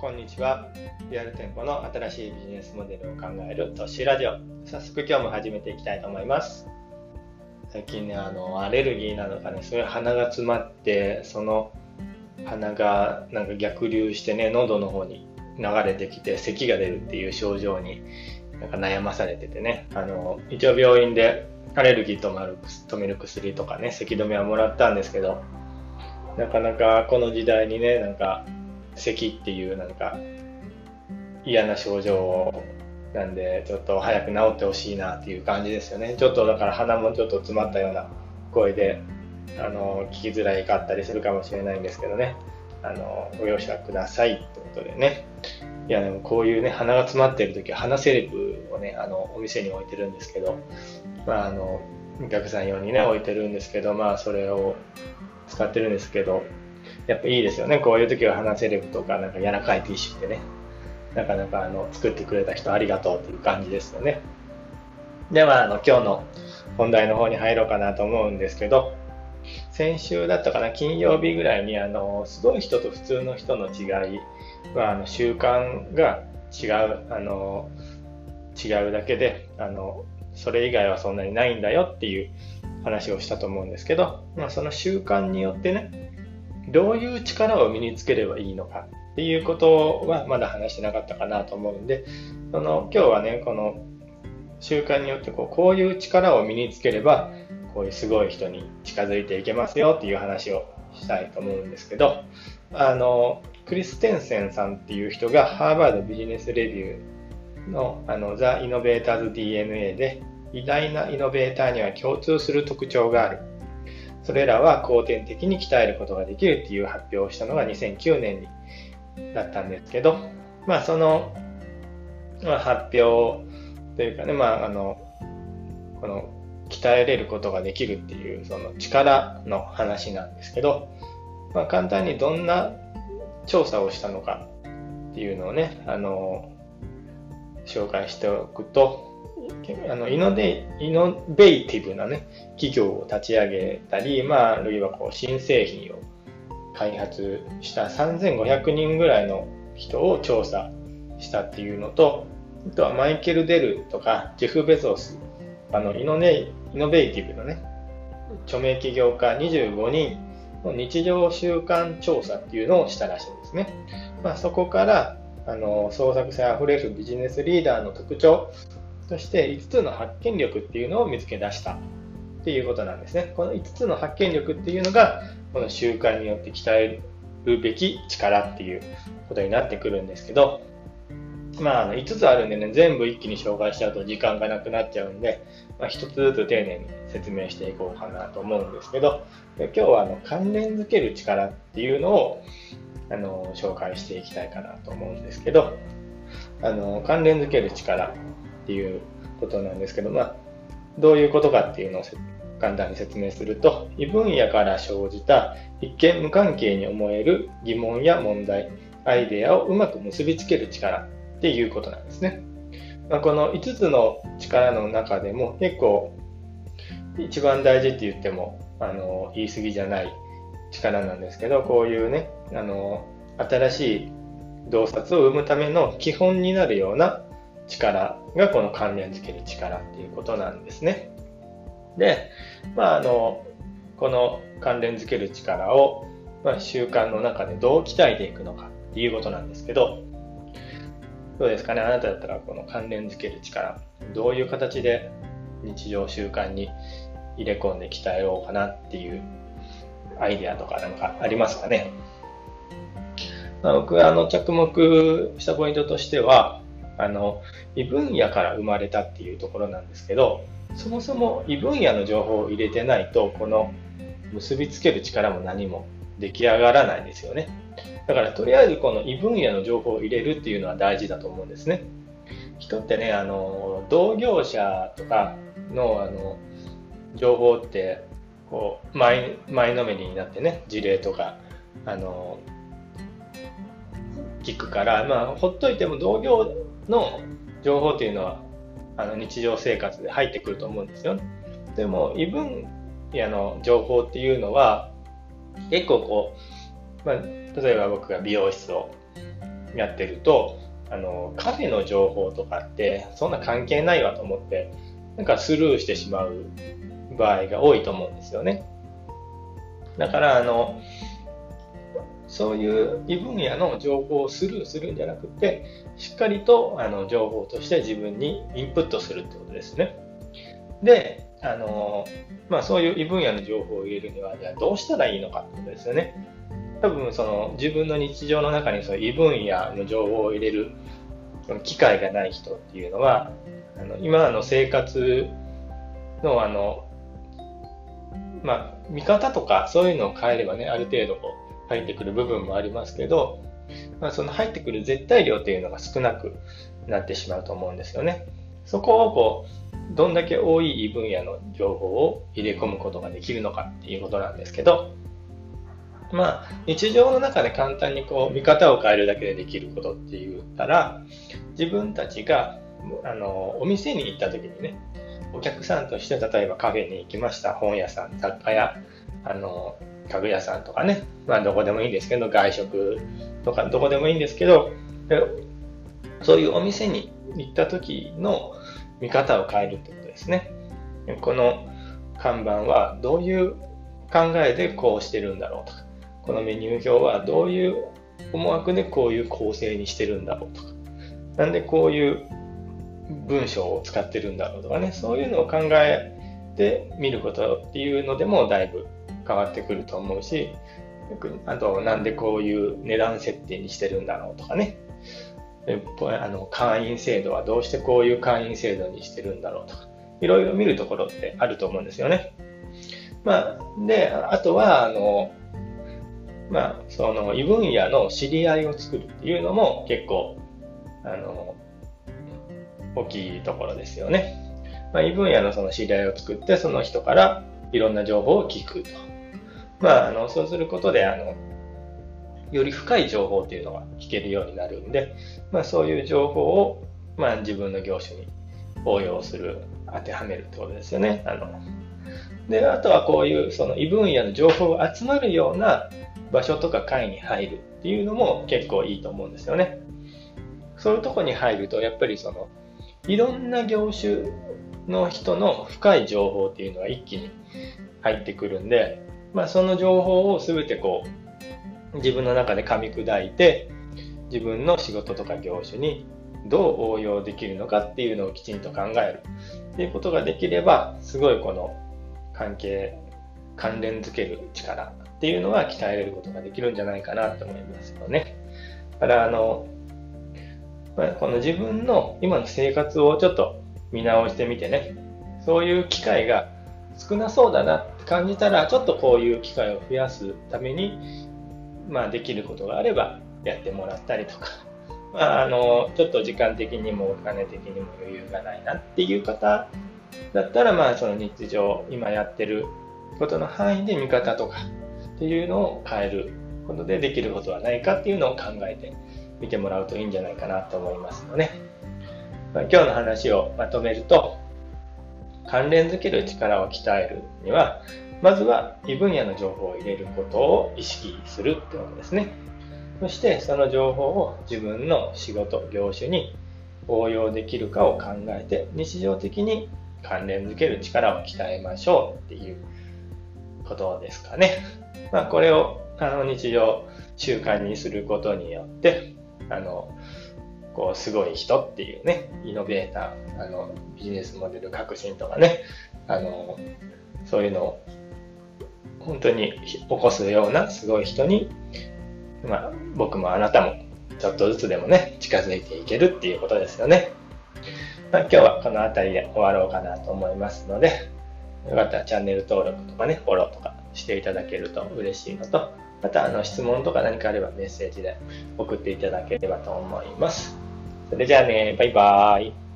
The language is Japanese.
こんにちは。リアル店舗の新しいビジネスモデルを考えるトッシーラジオ。早速今日も始めていきたいと思います。最近ね、あの、アレルギーなのかね、すごい鼻が詰まって、その鼻がなんか逆流してね、喉の方に流れてきて、咳が出るっていう症状になんか悩まされててね、あの、一応病院でアレルギー止まる止める薬とかね、咳止めはもらったんですけど、なかなかこの時代にね、なんか咳っていうなんか嫌な症状なんで、ちょっと早く治ってほしいなっていう感じですよね。ちょっとだから鼻もちょっと詰まったような声で、あの、聞きづらいかったりするかもしれないんですけどね。あの、ご容赦くださいってことでね。いや、でもこういうね、鼻が詰まってる時は鼻セレブをね、あの、お店に置いてるんですけど、まあ、あの、お客さん用にね、置いてるんですけど、まあ、それを使ってるんですけど、やっぱいいですよね。こういう時は鼻セレブとか、なんか柔らかいティッシュってね、なかなかあの作ってくれた人ありがとうっていう感じですよね。では、あの、今日の本題の方に入ろうかなと思うんですけど、先週だったかな、金曜日ぐらいに、あの、すごい人と普通の人の違いは、あの、習慣が違う、あの、違うだけで、あの、それ以外はそんなにないんだよっていう話をしたと思うんですけど、まあ、その習慣によってね、どういう力を身につければいいのかっていうことはまだ話してなかったかなと思うんで、その今日はね、この習慣によってこうこういう力を身につければ、こういうすごい人に近づいていけますよっていう話をしたいと思うんですけど、あの、クリステンセンさんっていう人がハーバードビジネスレビューのあの The Innovators DNA で偉大なイノベーターには共通する特徴がある。それらは後天的に鍛えることができるっていう発表をしたのが2009年にだったんですけど、まあその、まあ、発表というかね、まああの、この鍛えれることができるっていうその力の話なんですけど、まあ簡単にどんな調査をしたのかっていうのをね、あの、紹介しておくと、あのイノデイノベイティブな、ね、企業を立ち上げたり、まあ、あるいはこう新製品を開発した3500人ぐらいの人を調査したっていうのと、あとはマイケル・デルとかジェフ・ベゾス、あのイノネイノベイティブのね、著名起業家25人の日常習慣調査っていうのをしたらしいんですね。まあ、そこから、あの創作性あふれるビジネスリーダーの特徴そして5つの発見力っていうのを見つけ出したっていうことなんですね。この5つの発見力っていうのが、この習慣によって鍛えるべき力っていうことになってくるんですけど、まあ、あの5つあるんでね、全部一気に紹介しちゃうと時間がなくなっちゃうんで、まあ、1つずつ丁寧に説明していこうかなと思うんですけど、今日はあの関連づける力っていうのをあの紹介していきたいかなと思うんですけど、あの関連づける力っていうことなんですけど、まあ、どういうことかっていうのを簡単に説明すると、異分野から生じた一見無関係に思える疑問や問題、アイデアをうまく結びつける力っていうことなんですね。まあ、この5つの力の中でも結構一番大事って言ってもあの言い過ぎじゃない力なんですけど、こういうね、あの新しい洞察を生むための基本になるような力がこの関連づける力っていうことなんですね。で、まあ、あの、この関連づける力を、まあ、習慣の中でどう鍛えていくのかっていうことなんですけど、どうですかね？あなただったらこの関連づける力、どういう形で日常習慣に入れ込んで鍛えようかなっていうアイデアとかなんかありますかね、まあ、僕はあの着目したポイントとしては、あの、異分野から生まれたっていうところなんですけど、そもそも異分野の情報を入れてないと、この結びつける力も何も出来上がらないですよね。だからとりあえずこの異分野の情報を入れるっていうのは大事だと思うんですね。人ってね、あの、同業者とかのあの情報って、こう前、前のめりになってね、事例とか、あの、聞くから、まあ、ほっといても同業の情報っていうのはあの日常生活で入ってくると思うんですよ。でも異分野の情報っていうのは結構こう、まあ、例えば僕が美容室をやってると、あの、カフェの情報とかってそんな関係ないわと思って、なんかスルーしてしまう場合が多いと思うんですよね。だから、あの、そういう異分野の情報をスルーするんじゃなくて、しっかりとあの情報として自分にインプットするってことですね。で、あのまあ、そういう異分野の情報を入れるには、じゃあどうしたらいいのかってことですよね。多分その自分の日常の中にそう異分野の情報を入れる機会がない人っていうのは、あの今の生活のあの、まあ、見方とかそういうのを変えればね、ある程度こう入ってくる部分もありますけど、まあ、その入ってくる絶対量っていうのが少なくなってしまうと思うんですよね。そこをこう、どんだけ多い異分野の情報を入れ込むことができるのかっていうことなんですけど、まあ、日常の中で簡単にこう見方を変えるだけでできることって言ったら、自分たちがあのお店に行った時にね、お客さんとして例えばカフェに行きました、本屋さん、雑貨屋、あの家具屋さんとかね、まあどこでもいいんですけど、外食とかどこでもいいんですけど、そういうお店に行った時の見方を変えるってことですね。この看板はどういう考えでこうしてるんだろうとか、このメニュー表はどういう思惑でこういう構成にしてるんだろうとか、なんでこういう文章を使ってるんだろうとかね、そういうのを考えてみることっていうのでもだいぶ変わってくると思うし、あと、なんでこういう値段設定にしてるんだろうとかね、あの会員制度はどうしてこういう会員制度にしてるんだろうとか、いろいろ見るところってあると思うんですよね。まあ、で、あとは、あの、まあ、その異分野の知り合いを作るっていうのも結構、あの、大きいところですよね。まあ、異分野のその知り合いを作って、その人からいろんな情報を聞くと。まあ、あの、そうすることで、あの、より深い情報っていうのが聞けるようになるんで、まあ、そういう情報を、まあ、自分の業種に応用する、当てはめるってことですよね。あので、あとはこういうその異分野の情報が集まるような場所とか会に入るっていうのも結構いいと思うんですよね。そういうとこに入ると、やっぱりその、いろんな業種の人の深い情報っていうのが一気に入ってくるんで、まあその情報を全てこう、自分の中で噛み砕いて、自分の仕事とか業種にどう応用できるのかっていうのをきちんと考えるっていうことができれば、すごいこの関係、関連づける力っていうのは鍛えれることができるんじゃないかなと思いますよね。だから、あの、この自分の今の生活をちょっと見直してみてね、そういう機会が少なそうだなっ感じたら、ちょっとこういう機会を増やすために、まあ、できることがあればやってもらったりとか、まあ、あの、ちょっと時間的にもお金的にも余裕がないなっていう方だったら、まあ、その日常、今やってることの範囲で見方とか、っていうのを変えることでできることはないかっていうのを考えてみてもらうといいんじゃないかなと思いますので、まあ、今日の話をまとめると、関連づける力を鍛えるには、まずは異分野の情報を入れることを意識するってことですね。そしてその情報を自分の仕事、業種に応用できるかを考えて日常的に関連づける力を鍛えましょうっていうことですかね。まあ、これをあの日常習慣にすることによって、あの、こう、すごい人っていうね、イノベーター、あの、ビジネスモデル革新とかね、あの、そういうのを本当に起こすようなすごい人に、まあ、僕もあなたもちょっとずつでもね、近づいていけるっていうことですよね。まあ、今日はこの辺りで終わろうかなと思いますので、よかったらチャンネル登録とかね、フォローとかしていただけると嬉しいのと、またあの質問とか何かあればメッセージで送っていただければと思います。それじゃあね、バイバーイ。